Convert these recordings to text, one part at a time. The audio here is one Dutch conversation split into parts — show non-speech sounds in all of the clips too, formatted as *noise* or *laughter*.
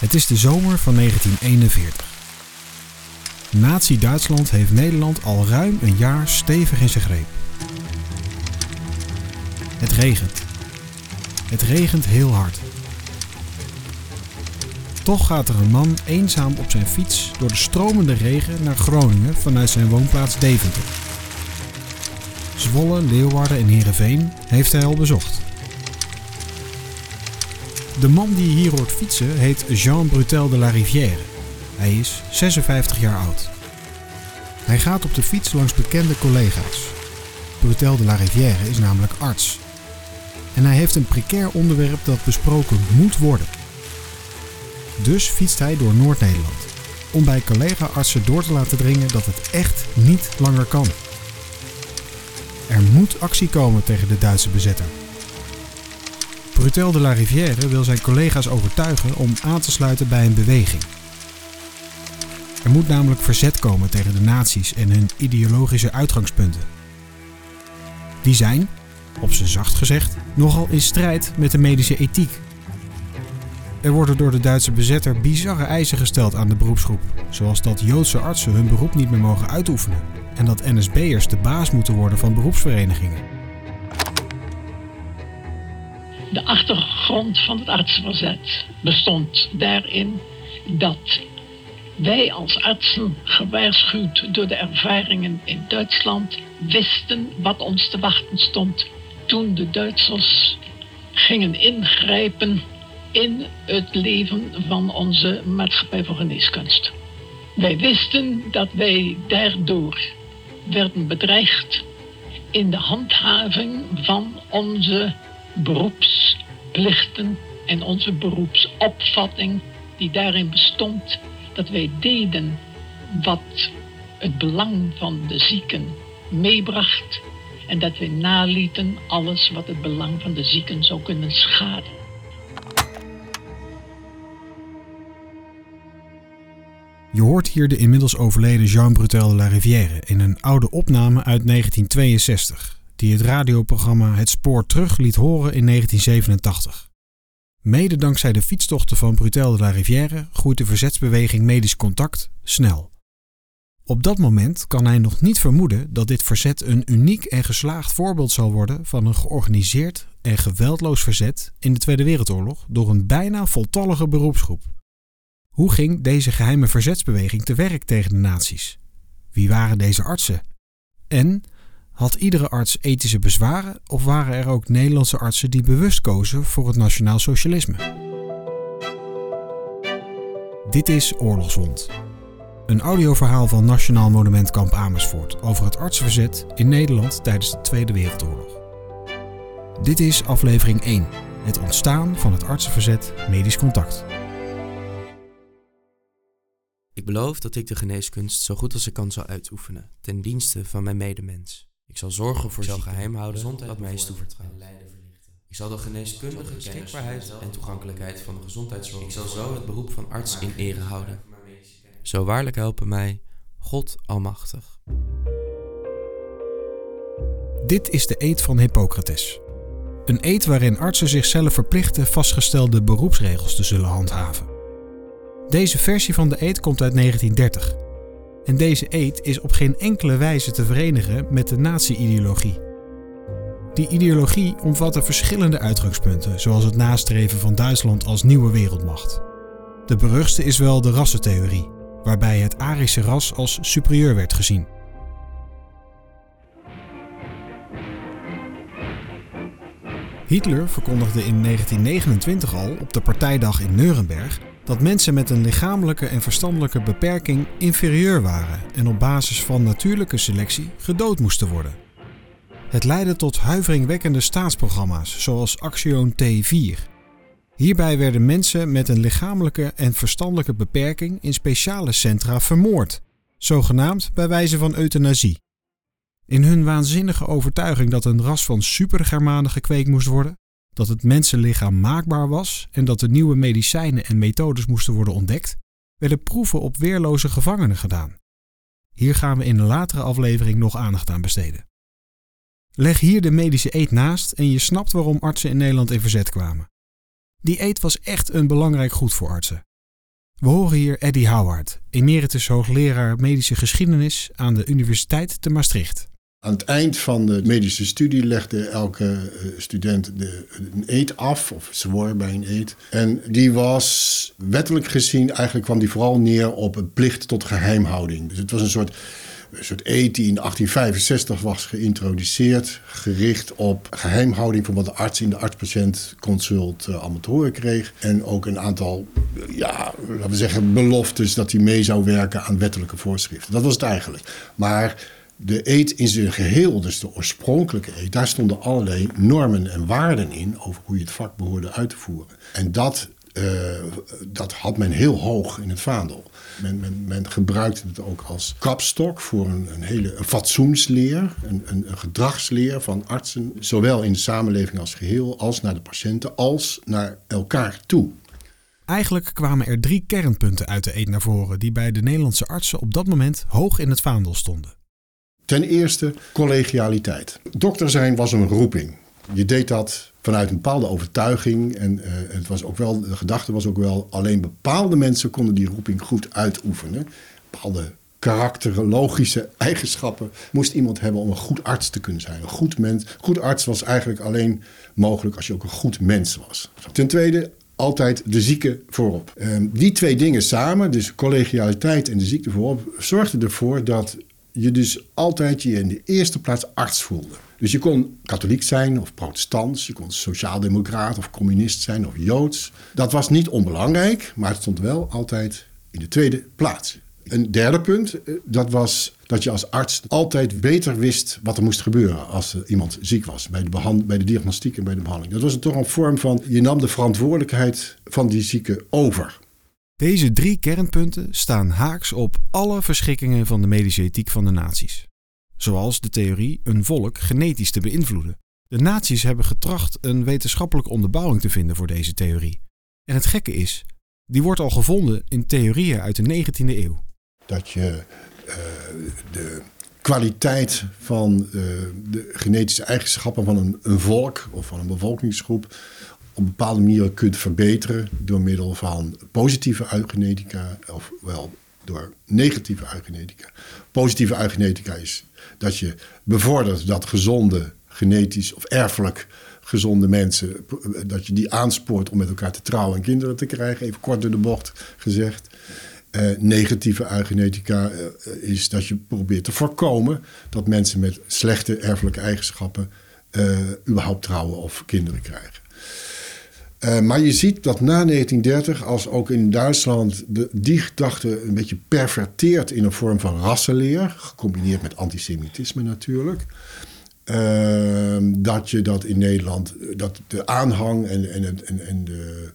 Het is de zomer van 1941. Nazi-Duitsland heeft Nederland al ruim een jaar stevig in zijn greep. Het regent. Het regent heel hard. Toch gaat er een man eenzaam op zijn fiets door de stromende regen naar Groningen vanuit zijn woonplaats Deventer. Zwolle, Leeuwarden en Heerenveen heeft hij al bezocht. De man die hier hoort fietsen heet Jean Brutel de la Rivière. Hij is 56 jaar oud. Hij gaat op de fiets langs bekende collega's. Brutel de la Rivière is namelijk arts. En hij heeft een precair onderwerp dat besproken moet worden. Dus fietst hij door Noord-Nederland. Om bij collega-artsen door te laten dringen dat het echt niet langer kan. Er moet actie komen tegen de Duitse bezetter. Brutel de la Rivière wil zijn collega's overtuigen om aan te sluiten bij een beweging. Er moet namelijk verzet komen tegen de nazi's en hun ideologische uitgangspunten. Die zijn, op zijn zacht gezegd, nogal in strijd met de medische ethiek. Er worden door de Duitse bezetter bizarre eisen gesteld aan de beroepsgroep, zoals dat Joodse artsen hun beroep niet meer mogen uitoefenen en dat NSB'ers de baas moeten worden van beroepsverenigingen. De achtergrond van het artsenverzet bestond daarin dat wij als artsen, gewaarschuwd door de ervaringen in Duitsland, wisten wat ons te wachten stond toen de Duitsers gingen ingrijpen in het leven van onze maatschappij voor geneeskunst. Wij wisten dat wij daardoor werden bedreigd in de handhaving van onze beroepsplichten en onze beroepsopvatting die daarin bestond dat wij deden wat het belang van de zieken meebracht en dat wij nalieten alles wat het belang van de zieken zou kunnen schaden. Je hoort hier de inmiddels overleden Jean Brutel de la Rivière in een oude opname uit 1962, die het radioprogramma Het Spoor Terug liet horen in 1987. Mede dankzij de fietstochten van Brutel de la Rivière groeit de verzetsbeweging Medisch Contact snel. Op dat moment kan hij nog niet vermoeden dat dit verzet een uniek en geslaagd voorbeeld zal worden van een georganiseerd en geweldloos verzet in de Tweede Wereldoorlog door een bijna voltallige beroepsgroep. Hoe ging deze geheime verzetsbeweging te werk tegen de nazi's? Wie waren deze artsen? En had iedere arts ethische bezwaren of waren er ook Nederlandse artsen die bewust kozen voor het nationaal socialisme? Dit is Oorlogswond. Een audioverhaal van Nationaal Monumentkamp Amersfoort over het artsenverzet in Nederland tijdens de Tweede Wereldoorlog. Dit is aflevering 1. Het ontstaan van het artsenverzet Medisch Contact. Ik beloof dat ik de geneeskunst zo goed als ik kan zal uitoefenen, ten dienste van mijn medemens. Ik zal zorgen voor zal geheim houden wat mij is toevertrouwd. Ik zal de geneeskundige beschikbaarheid en toegankelijkheid van de gezondheidszorg. Ik zal zo het beroep van arts in ere houden. Zo waarlijk helpen mij, God Almachtig. Dit is de eed van Hippocrates. Een eed waarin artsen zichzelf verplichten vastgestelde beroepsregels te zullen handhaven. Deze versie van de eed komt uit 1930. En deze eed is op geen enkele wijze te verenigen met de nazi-ideologie. Die ideologie omvatte verschillende uitgangspunten, zoals het nastreven van Duitsland als nieuwe wereldmacht. De beruchtste is wel de rassentheorie, waarbij het Arische ras als superieur werd gezien. Hitler verkondigde in 1929 al op de partijdag in Nuremberg dat mensen met een lichamelijke en verstandelijke beperking inferieur waren en op basis van natuurlijke selectie gedood moesten worden. Het leidde tot huiveringwekkende staatsprogramma's zoals Action T4. Hierbij werden mensen met een lichamelijke en verstandelijke beperking in speciale centra vermoord, zogenaamd bij wijze van euthanasie. In hun waanzinnige overtuiging dat een ras van supergermanen gekweekt moest worden, dat het mensenlichaam maakbaar was en dat er nieuwe medicijnen en methodes moesten worden ontdekt, werden proeven op weerloze gevangenen gedaan. Hier gaan we in een latere aflevering nog aandacht aan besteden. Leg hier de medische eet naast en je snapt waarom artsen in Nederland in verzet kwamen. Die eet was echt een belangrijk goed voor artsen. We horen hier Eddie Howard, emeritus hoogleraar medische geschiedenis aan de Universiteit te Maastricht. Aan het eind van de medische studie legde elke eh, student de, een eet af, of zwoer bij een eet. En die was wettelijk gezien, eigenlijk kwam die vooral neer op een plicht tot geheimhouding. Dus het was een soort, een soort eet die in 1865 was geïntroduceerd, gericht op geheimhouding van wat de arts in de arts-patiënt consult uh, allemaal te horen kreeg. En ook een aantal, ja, laten we zeggen, beloftes dat hij mee zou werken aan wettelijke voorschriften. Dat was het eigenlijk. Maar de eet in zijn geheel, dus de oorspronkelijke eet, daar stonden allerlei normen en waarden in over hoe je het vak behoorde uit te voeren. En dat, uh, dat had men heel hoog in het vaandel. Men, men, men gebruikte het ook als kapstok voor een, een hele fatsoensleer, een, een, een, gedragsleer van artsen, zowel in de samenleving als geheel, als naar de patiënten, als naar elkaar toe. Eigenlijk kwamen er drie kernpunten uit de eet naar voren die bij de Nederlandse artsen op dat moment hoog in het vaandel stonden. Ten eerste collegialiteit. Dokter zijn was een roeping. Je deed dat vanuit een bepaalde overtuiging. En uh, het was ook wel, de gedachte was ook wel, alleen bepaalde mensen konden die roeping goed uitoefenen. Bepaalde karakterologische *laughs* eigenschappen moest iemand hebben om een goed arts te kunnen zijn. Een goed mens. Goed arts was eigenlijk alleen mogelijk als je ook een goed mens was. Ten tweede, altijd de zieke voorop. Uh, die twee dingen samen, dus collegialiteit en de ziekte voorop, zorgden ervoor dat je dus altijd je in de eerste plaats arts voelde. Dus je kon katholiek zijn of protestants, je kon sociaaldemocraat of communist zijn of joods. Dat was niet onbelangrijk, maar het stond wel altijd in de tweede plaats. Een derde punt, eh, dat was dat je als arts altijd beter wist wat er moest gebeuren als iemand ziek was. Bij de, bij de diagnostiek en bij de behandeling. Dat was toch een vorm van, je nam de verantwoordelijkheid van die zieke over. Deze drie kernpunten staan haaks op alle verschikkingen van de medische ethiek van de naties. Zoals de theorie een volk genetisch te beïnvloeden. De naties hebben getracht een wetenschappelijke onderbouwing te vinden voor deze theorie. En het gekke is, die wordt al gevonden in theorieën uit de 19e eeuw. Dat je uh, de kwaliteit van uh, de genetische eigenschappen van een, een volk of van een bevolkingsgroep op bepaalde manieren kunt verbeteren door middel van positieve eugenetica of wel door negatieve eugenetica. Positieve eugenetica is dat je bevordert dat gezonde, genetisch of erfelijk gezonde mensen, dat je die aanspoort om met elkaar te trouwen en kinderen te krijgen, even kort door de bocht gezegd. Uh, negatieve eugenetica uh, is dat je probeert te voorkomen dat mensen met slechte erfelijke eigenschappen uh, überhaupt trouwen of kinderen krijgen. Uh, maar je ziet dat na 1930, als ook in Duitsland de, die gedachte een beetje perverteert in een vorm van rassenleer, gecombineerd met antisemitisme natuurlijk, uh, dat je dat in Nederland, dat de aanhang en, en, en, en de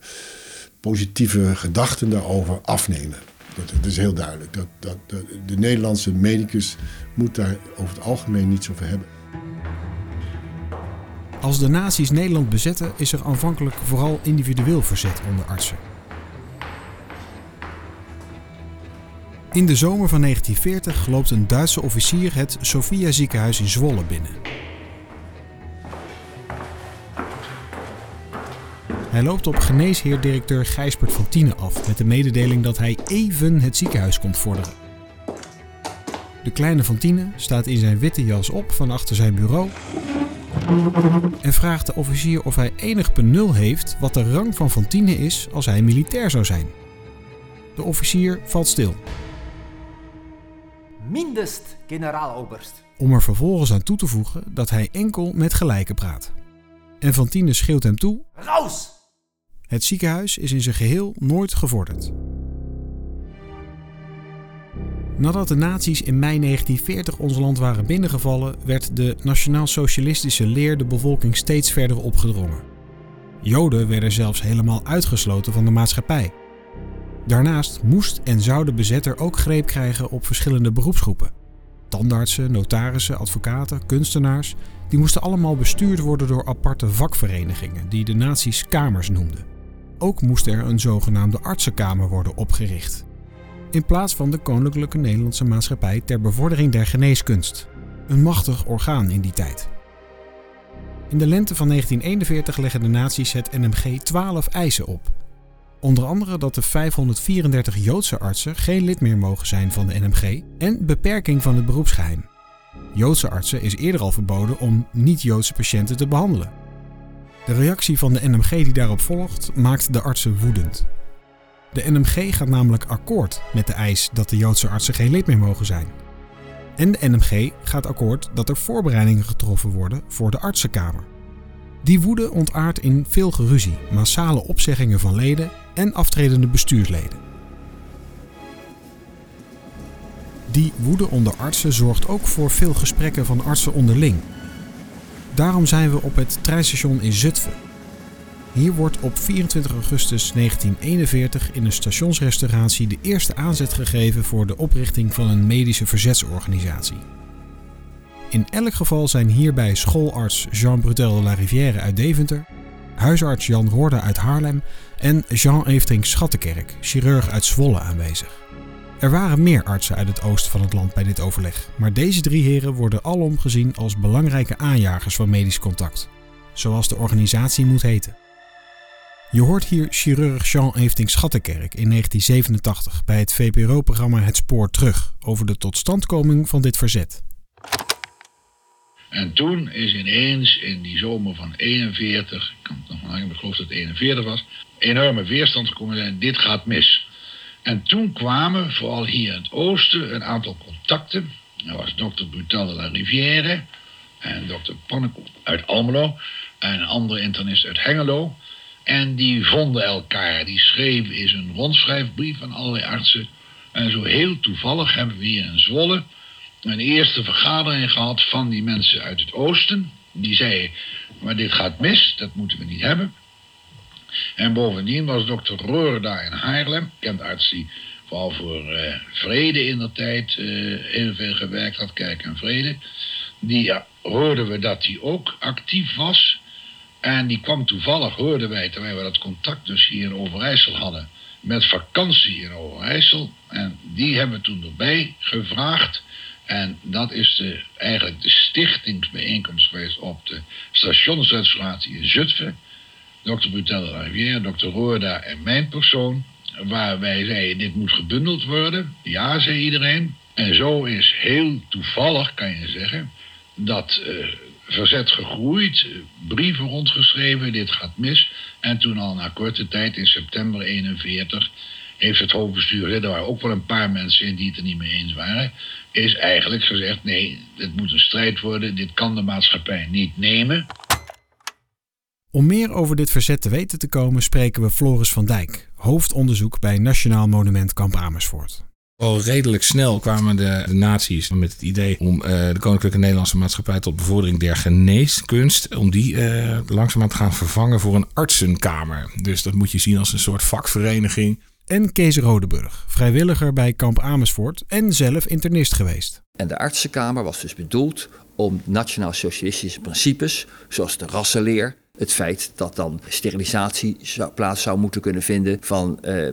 positieve gedachten daarover afnemen. Dat, is heel duidelijk. Dat, dat, de Nederlandse medicus moet daar over het algemeen niets over hebben. Als de nazi's Nederland bezetten, is er aanvankelijk vooral individueel verzet onder artsen. In de zomer van 1940 loopt een Duitse officier het Sophia ziekenhuis in Zwolle binnen. Hij loopt op geneesheer-directeur Gijsbert van Tienen af met de mededeling dat hij even het ziekenhuis komt vorderen. De kleine van Tienen staat in zijn witte jas op van achter zijn bureau en vraagt de officier of hij enig benul heeft wat de rang van Fantine is als hij militair zou zijn. De officier valt stil. Mindest generaaloberst. Om er vervolgens aan toe te voegen dat hij enkel met gelijken praat. En Fantine schreeuwt hem toe: Raus! Het ziekenhuis is in zijn geheel nooit gevorderd. Nadat de nazi's in mei 1940 ons land waren binnengevallen, werd de nationaal-socialistische leer de bevolking steeds verder opgedrongen. Joden werden zelfs helemaal uitgesloten van de maatschappij. Daarnaast moest en zou de bezetter ook greep krijgen op verschillende beroepsgroepen. Tandartsen, notarissen, advocaten, kunstenaars, die moesten allemaal bestuurd worden door aparte vakverenigingen die de nazi's kamers noemden. Ook moest er een zogenaamde artsenkamer worden opgericht in plaats van de Koninklijke Nederlandse Maatschappij ter bevordering der geneeskunst. Een machtig orgaan in die tijd. In de lente van 1941 leggen de nazi's het NMG 12 eisen op. Onder andere dat de 534 Joodse artsen geen lid meer mogen zijn van de NMG en beperking van het beroepsgeheim. Joodse artsen is eerder al verboden om niet-Joodse patiënten te behandelen. De reactie van de NMG die daarop volgt maakt de artsen woedend. De NMG gaat namelijk akkoord met de eis dat de Joodse artsen geen lid meer mogen zijn. En de NMG gaat akkoord dat er voorbereidingen getroffen worden voor de artsenkamer. Die woede ontaart in veel geruzie, massale opzeggingen van leden en aftredende bestuursleden. Die woede onder artsen zorgt ook voor veel gesprekken van artsen onderling. Daarom zijn we op het treinstation in Zutphen. Hier wordt op 24 augustus 1941 in een stationsrestauratie de eerste aanzet gegeven voor de oprichting van een medische verzetsorganisatie. In elk geval zijn hierbij schoolarts Jean Brutel de la Rivière uit Deventer, huisarts Jan Roorda uit Haarlem en Jean Eefting Schattenkerk, chirurg uit Zwolle aanwezig. Er waren meer artsen uit het oosten van het land bij dit overleg, maar deze drie heren worden alom gezien als belangrijke aanjagers van medisch contact, zoals de organisatie moet heten. Je hoort hier chirurg Jean Eefting Schattenkerk in 1987 bij het VPRO-programma Het Spoor Terug over de totstandkoming van dit verzet. En toen is ineens in die zomer van 41, ik kan het nog maar ik geloof dat het 41 was, enorme weerstand gekomen zijn, dit gaat mis. En toen kwamen, vooral hier in het oosten, een aantal contacten. Dat was dokter Brutal de la Rivière en dokter Pannenkoek uit Almelo en een andere internist uit Hengelo. En die vonden elkaar. Die schreven is een rondschrijfbrief aan allerlei artsen. En zo heel toevallig hebben we hier in Zwolle een eerste vergadering gehad van die mensen uit het oosten. Die zeiden, maar dit gaat mis, dat moeten we niet hebben. En bovendien was dokter Roer daar in Haarlem, kent arts die vooral voor uh, vrede in de tijd uh, heel veel gewerkt had, kijk en vrede. Die ja, hoorden we dat hij ook actief was. En die kwam toevallig, hoorden wij, terwijl we dat contact dus hier in Overijssel hadden, met vakantie in Overijssel. En die hebben we toen erbij gevraagd. En dat is de, eigenlijk de stichtingsbijeenkomst geweest op de stationsrestauratie in Zutphen. Dr. Butel Rivière, Dr. Roorda en mijn persoon. Waar wij zeiden, dit moet gebundeld worden. Ja, zei iedereen. En zo is heel toevallig, kan je zeggen, dat uh, verzet gegroeid. Brieven rondgeschreven, dit gaat mis. En toen al na korte tijd, in september 41 heeft het hoofdbestuur, er waren ook wel een paar mensen in die het er niet mee eens waren, is eigenlijk gezegd: nee, dit moet een strijd worden, dit kan de maatschappij niet nemen. Om meer over dit verzet te weten te komen, spreken we Floris van Dijk, hoofdonderzoek bij Nationaal Monument Kamp Amersfoort. Al redelijk snel kwamen de, de naties met het idee om uh, de Koninklijke Nederlandse Maatschappij tot bevordering der geneeskunst, om die uh, langzaamaan te gaan vervangen voor een artsenkamer. Dus dat moet je zien als een soort vakvereniging en Kees Rodeburg, vrijwilliger bij kamp Amersfoort en zelf internist geweest. En de artsenkamer was dus bedoeld om nationaal-socialistische principes, zoals de rassenleer, het feit dat dan sterilisatie zou, plaats zou moeten kunnen vinden van uh, uh,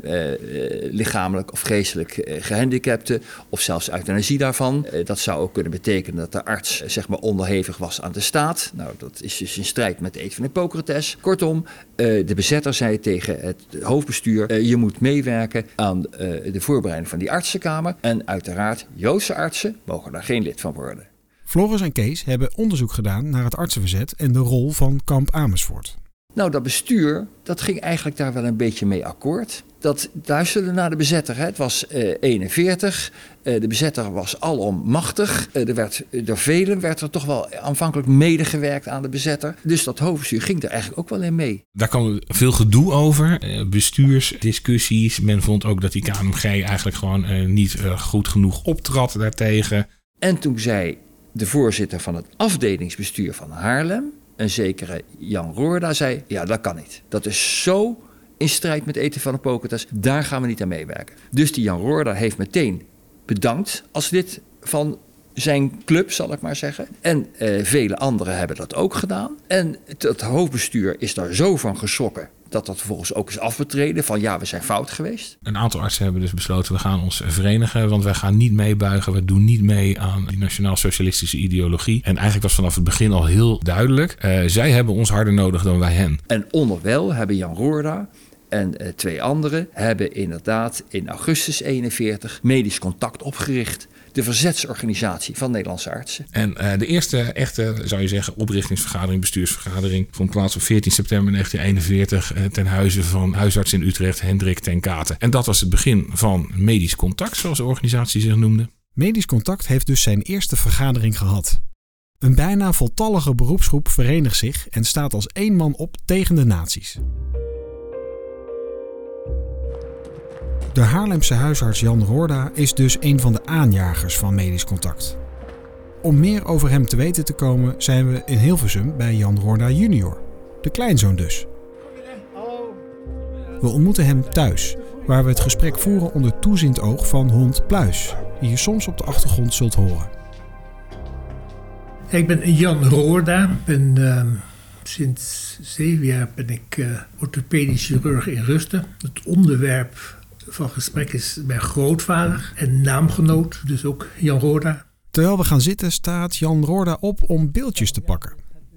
lichamelijk of geestelijk uh, gehandicapten, of zelfs euthanasie daarvan. dat zou ook kunnen betekenen dat de arts zeg maar onderhevig was aan de staat. Nou, dat is dus in strijd met de eet van Hippocrates. Kortom, de bezetter zei tegen het hoofdbestuur: je moet meewerken aan de voorbereiding van die artsenkamer. En uiteraard, Joodse artsen mogen daar geen lid van worden. Floris en Kees hebben onderzoek gedaan naar het artsenverzet en de rol van kamp Amersfoort. Nou, dat bestuur, dat ging eigenlijk daar wel een beetje mee akkoord. Dat luisterde naar de bezetter. Hè. Het was uh, 41. Uh, de bezetter was alom machtig. Uh, er werd, door velen werd er toch wel aanvankelijk medegewerkt aan de bezetter. Dus dat hoofdbestuur ging er eigenlijk ook wel in mee. Daar kwam veel gedoe over. Eh, bestuursdiscussies. Men vond ook dat die KMG eigenlijk gewoon niet goed genoeg optrad daartegen. En toen zei de voorzitter van het afdelingsbestuur van Haarlem, een zekere Jan Roorda, zei: Ja, dat kan niet. Dat is zo in strijd met eten van de Hippocrates, daar gaan we niet aan meewerken. Dus die Jan Roorda heeft meteen bedankt als lid van zijn club, zal ik maar zeggen. En eh, vele anderen hebben dat ook gedaan. En het, het hoofdbestuur is daar zo van geschrokken dat dat vervolgens ook is afbetreden van ja, we zijn fout geweest. Een aantal artsen hebben dus besloten, we gaan ons verenigen, want wij gaan niet meebuigen, we doen niet mee aan die nationaal-socialistische ideologie. En eigenlijk was vanaf het begin al heel duidelijk, uh, zij hebben ons harder nodig dan wij hen. En onderwijl hebben Jan Roorda en eh, twee anderen hebben inderdaad in augustus 41 medisch contact opgericht. De verzetsorganisatie van Nederlandse artsen. En uh, de eerste echte, zou je zeggen, oprichtingsvergadering, bestuursvergadering vond plaats op 14 september 1941 uh, ten huize van huisarts in Utrecht Hendrik ten Katen. En dat was het begin van medisch contact, zoals de organisatie zich noemde. Medisch Contact heeft dus zijn eerste vergadering gehad. Een bijna voltallige beroepsgroep verenigt zich en staat als één man op tegen de nazi's. De Haarlemse huisarts Jan Roorda is dus een van de aanjagers van Medisch Contact. Om meer over hem te weten te komen zijn we in Hilversum bij Jan Roorda junior, de kleinzoon dus. We ontmoeten hem thuis, waar we het gesprek voeren onder toeziend oog van hond Pluis, die je soms op de achtergrond zult horen. Ik ben Jan Roorda. Ben, uh, sinds zeven jaar ben ik uh, orthopedisch chirurg in Rusten. Het onderwerp van gesprek is mijn grootvader en naamgenoot, dus ook Jan Roorda. Terwijl we gaan zitten staat Jan Roorda op om beeldjes te pakken.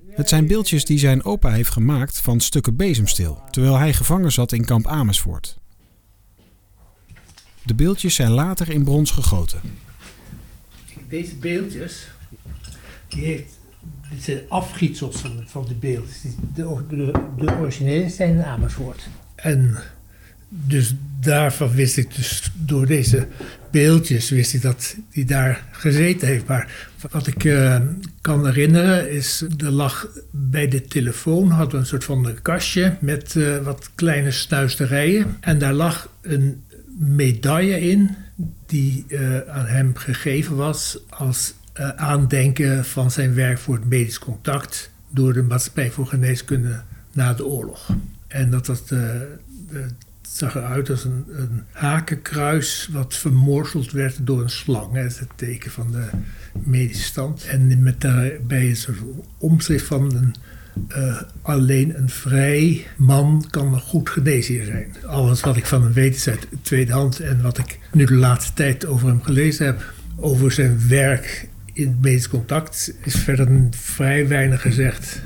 Het zijn beeldjes die zijn opa heeft gemaakt van stukken bezemsteel, terwijl hij gevangen zat in kamp Amersfoort. De beeldjes zijn later in brons gegoten. Deze beeldjes, die heeft, dit zijn afgietsels van, van de beeldjes. De, de, de originele zijn in Amersfoort. En dus daarvan wist ik dus door deze beeldjes wist ik dat hij daar gezeten heeft. Maar wat ik uh, kan herinneren is, er lag bij de telefoon hadden we een soort van een kastje met uh, wat kleine snuisterijen. En daar lag een medaille in die uh, aan hem gegeven was als aandenken van zijn werk voor het medisch contact door de maatschappij voor geneeskunde na de oorlog. En dat was de, zag eruit als een, een, hakenkruis wat vermorzeld werd door een slang. Dat is het teken van de medische stand. En met daarbij een soort omschrift van een, uh, alleen een vrij man kan een goed geneesheer zijn. Alles wat ik van hem weet is uit tweede hand. En wat ik nu de laatste tijd over hem gelezen heb, over zijn werk in het medisch contact, is verder vrij weinig gezegd.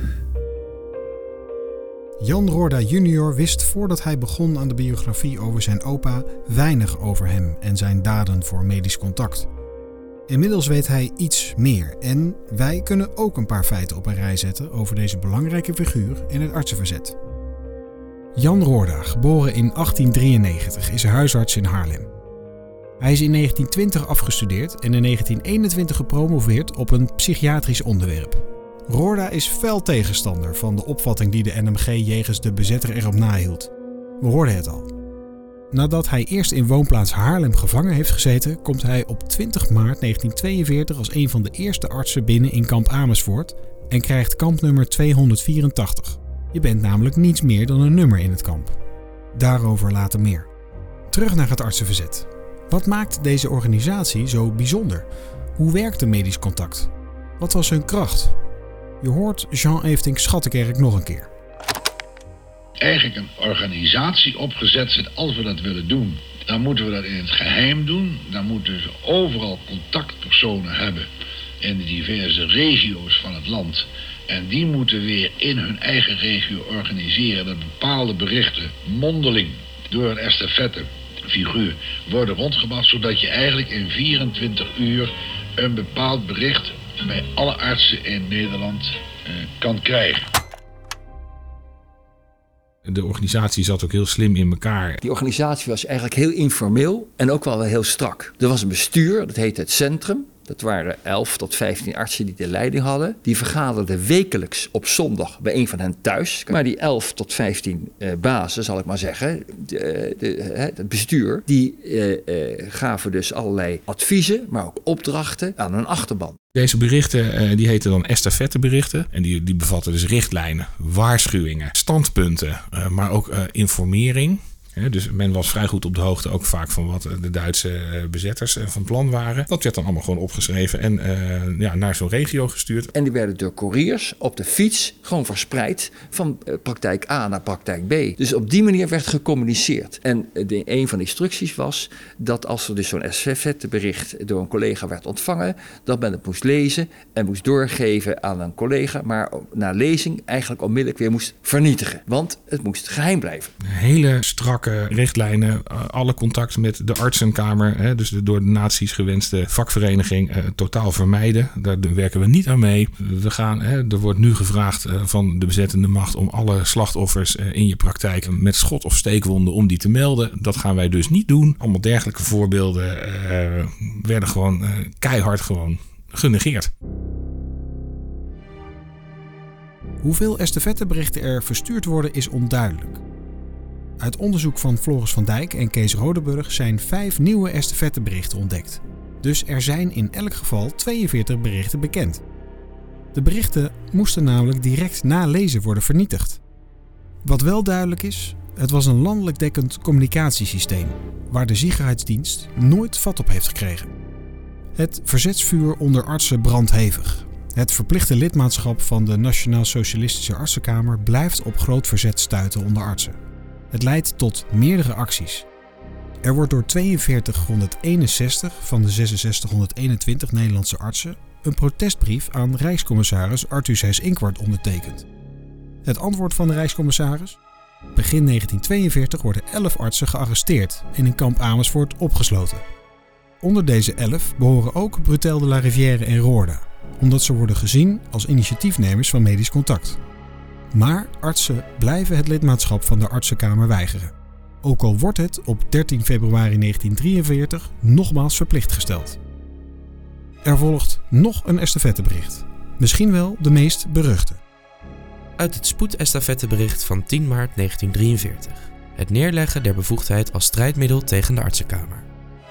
Jan Roorda junior wist voordat hij begon aan de biografie over zijn opa weinig over hem en zijn daden voor medisch contact. Inmiddels weet hij iets meer en wij kunnen ook een paar feiten op een rij zetten over deze belangrijke figuur in het artsenverzet. Jan Roorda, geboren in 1893, is huisarts in Haarlem. Hij is in 1920 afgestudeerd en in 1921 gepromoveerd op een psychiatrisch onderwerp. Roorda is fel tegenstander van de opvatting die de NMG jegens de bezetter erop nahield. We hoorden het al. Nadat hij eerst in woonplaats Haarlem gevangen heeft gezeten, komt hij op 20 maart 1942 als een van de eerste artsen binnen in kamp Amersfoort en krijgt kampnummer 284. Je bent namelijk niets meer dan een nummer in het kamp. Daarover later meer. Terug naar het artsenverzet. Wat maakt deze organisatie zo bijzonder? Hoe werkte medisch contact? Wat was hun kracht? Je hoort Jean Eefting Schattekerk nog een keer. Eigenlijk een organisatie opgezet zit als we dat willen doen. Dan moeten we dat in het geheim doen. Dan moeten ze overal contactpersonen hebben in de diverse regio's van het land. En die moeten weer in hun eigen regio organiseren dat bepaalde berichten mondeling door een estafette figuur worden rondgebracht, zodat je eigenlijk in 24 uur een bepaald bericht bij alle artsen in Nederland uh, kan krijgen. De organisatie zat ook heel slim in elkaar. Die organisatie was eigenlijk heel informeel en ook wel heel strak. Er was een bestuur, dat heette het Centrum. Dat waren 11 tot 15 artsen die de leiding hadden. Die vergaderden wekelijks op zondag bij een van hen thuis. Maar die 11 tot 15 uh, bazen, zal ik maar zeggen, de, het bestuur, die uh, gaven dus allerlei adviezen, maar ook opdrachten aan hun achterban. Deze berichten die heten dan estafetteberichten. En die, die bevatten dus richtlijnen, waarschuwingen, standpunten, maar ook informering. Dus men was vrij goed op de hoogte ook vaak van wat de Duitse bezetters van plan waren. Dat werd dan allemaal gewoon opgeschreven en ja, naar zo'n regio gestuurd. En die werden door couriers op de fiets gewoon verspreid van praktijk A naar praktijk B. Dus op die manier werd gecommuniceerd. En de, een van de instructies was dat als er dus zo'n bericht door een collega werd ontvangen, dat men het moest lezen en moest doorgeven aan een collega, maar na lezing eigenlijk onmiddellijk weer moest vernietigen. Want het moest geheim blijven. Hele strakke richtlijnen, eh, alle contact met de artsenkamer, hè, dus de door de naties gewenste vakvereniging, eh, totaal vermijden. Daar werken we niet aan mee. We gaan, hè, er wordt nu gevraagd eh, van de bezettende macht om alle slachtoffers eh, in je praktijk met schot of steekwonden om die te melden. Dat gaan wij dus niet doen. Allemaal dergelijke voorbeelden uh, werden gewoon uh, keihard gewoon genegeerd. Hoeveel estafetteberichten er verstuurd worden is onduidelijk. Uit onderzoek van Floris van Dijk en Kees Rodeburg zijn vijf nieuwe estafetteberichten ontdekt. Dus er zijn in elk geval 42 berichten bekend. De berichten moesten namelijk direct na lezen worden vernietigd. Wat wel duidelijk is, het was een landelijk dekkend communicatiesysteem waar de Ziekenheidsdienst nooit vat op heeft gekregen. Het verzetsvuur onder artsen brandt hevig. Het verplichte lidmaatschap van de Nationaal Socialistische Artsenkamer blijft op groot verzet stuiten onder artsen. Het leidt tot meerdere acties. Er wordt door 4261 van de 6621 Nederlandse artsen een protestbrief aan Rijkscommissaris Arthur Seys Inkwart ondertekend. Het antwoord van de Rijkscommissaris? Begin 1942 worden 11 artsen gearresteerd en in kamp Amersfoort opgesloten. Onder deze 11 behoren ook Brutel de la Rivière en Roorda, omdat ze worden gezien als initiatiefnemers van medisch contact. Maar artsen blijven het lidmaatschap van de artsenkamer weigeren. Ook al wordt het op 13 februari 1943 nogmaals verplicht gesteld. Er volgt nog een estafettebericht. Misschien wel de meest beruchte. Uit het spoedestafettebericht van 10 maart 1943. Het neerleggen der bevoegdheid als strijdmiddel tegen de artsenkamer.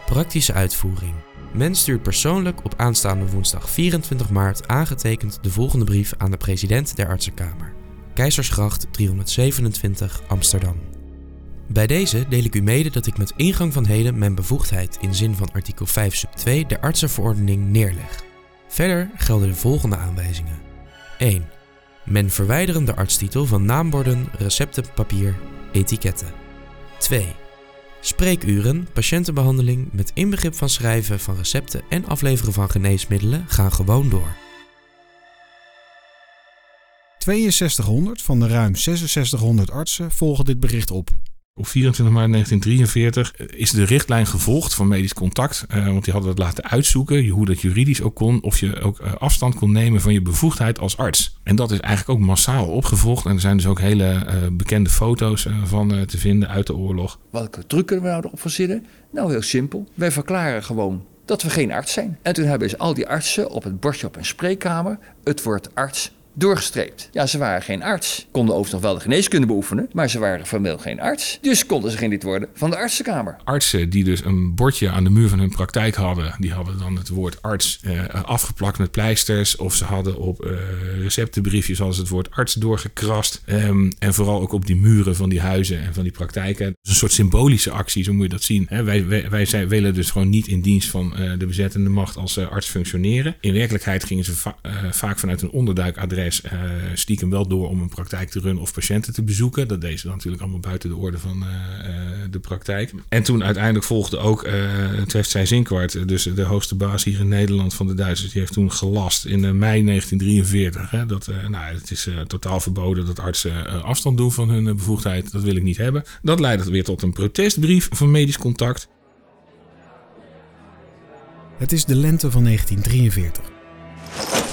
Praktische uitvoering. Men stuurt persoonlijk op aanstaande woensdag 24 maart aangetekend de volgende brief aan de president der artsenkamer. Keizersgracht 327 Amsterdam. Bij deze deel ik u mede dat ik met ingang van heden mijn bevoegdheid in zin van artikel 5 sub 2 der artsenverordening neerleg. Verder gelden de volgende aanwijzingen. 1. Men verwijderen de artstitel van naamborden, receptenpapier, etiketten. 2. Spreekuren, patiëntenbehandeling met inbegrip van schrijven van recepten en afleveren van geneesmiddelen gaan gewoon door. 6200 van de ruim 6600 artsen volgen dit bericht op. Op 24 maart 1943 eh, is de richtlijn gevolgd van medisch contact. Uh, want die hadden het laten uitzoeken, hoe dat juridisch ook kon. Of je ook uh, afstand kon nemen van je bevoegdheid als arts. En dat is eigenlijk ook massaal opgevolgd. En er zijn dus ook hele uh, bekende foto's van te vinden uit de oorlog. Welke truc kunnen we nou erop verzinnen? Nou, heel simpel. Wij verklaren gewoon dat we geen arts zijn. En toen hebben ze al die artsen op het bordje op een spreekkamer het woord arts doorgestreept. Ja, ze waren geen arts. Konden overigens nog wel de geneeskunde beoefenen, maar ze waren formeel geen arts. Dus konden ze geen lid worden van de artsenkamer. Artsen die dus een bordje aan de muur van hun praktijk hadden, die hadden dan het woord arts eh, afgeplakt met pleisters. Of ze hadden op uh, receptenbriefjes als het woord arts doorgekrast. Um, en vooral ook op die muren van die huizen en van die praktijken. Dus een soort symbolische actie, zo moet je dat zien. Wij, wij, wij zijn, willen dus gewoon niet in dienst van uh, de bezettende macht als uh, arts functioneren. In werkelijkheid gingen ze va vaak vanuit een onderduikadres uh, stiekem wel door om een praktijk te runnen of patiënten te bezoeken. Dat deed ze natuurlijk allemaal buiten de orde van uh, de praktijk. En toen uiteindelijk volgde ook uh, Treft Zinkwart, dus de hoogste baas hier in Nederland van de Duitsers. Die heeft toen gelast in mei 1943. Hè, dat nou, het is totaal verboden dat artsen afstand doen van hun bevoegdheid. Dat wil ik niet hebben. Dat leidde weer tot een protestbrief van medisch contact. Het is de lente van 1943.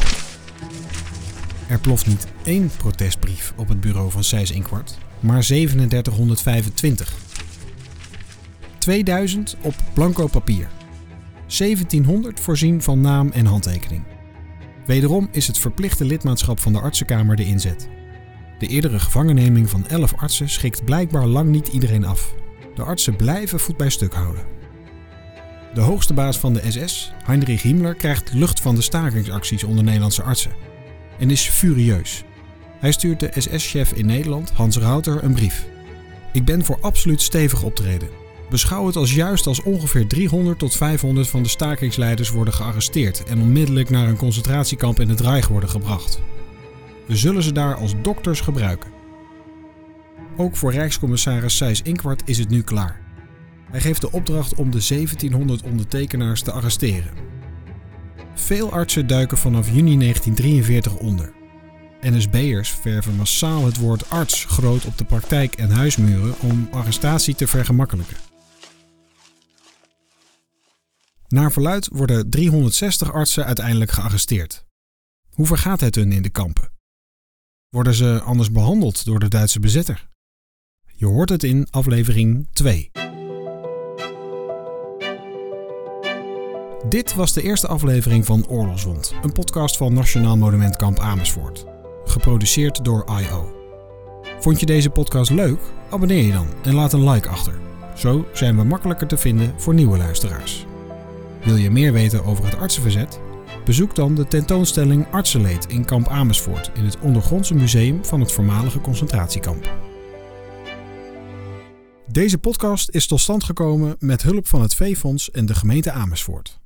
Er ploft niet één protestbrief op het bureau van Seys Inkwart, maar 3725. 2000 op blanco papier. 1700 voorzien van naam en handtekening. Wederom is het verplichte lidmaatschap van de artsenkamer de inzet. De eerdere gevangenneming van 11 artsen schikt blijkbaar lang niet iedereen af. De artsen blijven voet bij stuk houden. De hoogste baas van de SS, Heinrich Himmler, krijgt lucht van de stakingsacties onder Nederlandse artsen en is furieus. Hij stuurt de SS-chef in Nederland, Hans Rauter, een brief. Ik ben voor absoluut stevig optreden. Beschouw het als juist als ongeveer 300 tot 500 van de stakingsleiders worden gearresteerd en onmiddellijk naar een concentratiekamp in het Reich worden gebracht. We zullen ze daar als dokters gebruiken. Ook voor Rijkscommissaris Sijs Inkwart is het nu klaar. Hij geeft de opdracht om de 1700 ondertekenaars te arresteren. Veel artsen duiken vanaf juni 1943 onder. NSB'ers verven massaal het woord arts groot op de praktijk en huismuren om arrestatie te vergemakkelijken. Naar verluid worden 360 artsen uiteindelijk gearresteerd. Hoe vergaat het hun in de kampen? Worden ze anders behandeld door de Duitse bezetter? Je hoort het in aflevering 2. Dit was de eerste aflevering van Oorlogswond, een podcast van Nationaal Monumentkamp Amersfoort. Geproduceerd door I.O. Vond je deze podcast leuk? Abonneer je dan en laat een like achter. Zo zijn we makkelijker te vinden voor nieuwe luisteraars. Wil je meer weten over het artsenverzet? Bezoek dan de tentoonstelling Artsenleed in kamp Amersfoort in het ondergrondse museum van het voormalige concentratiekamp. Deze podcast is tot stand gekomen met hulp van het Veefonds en de gemeente Amersfoort.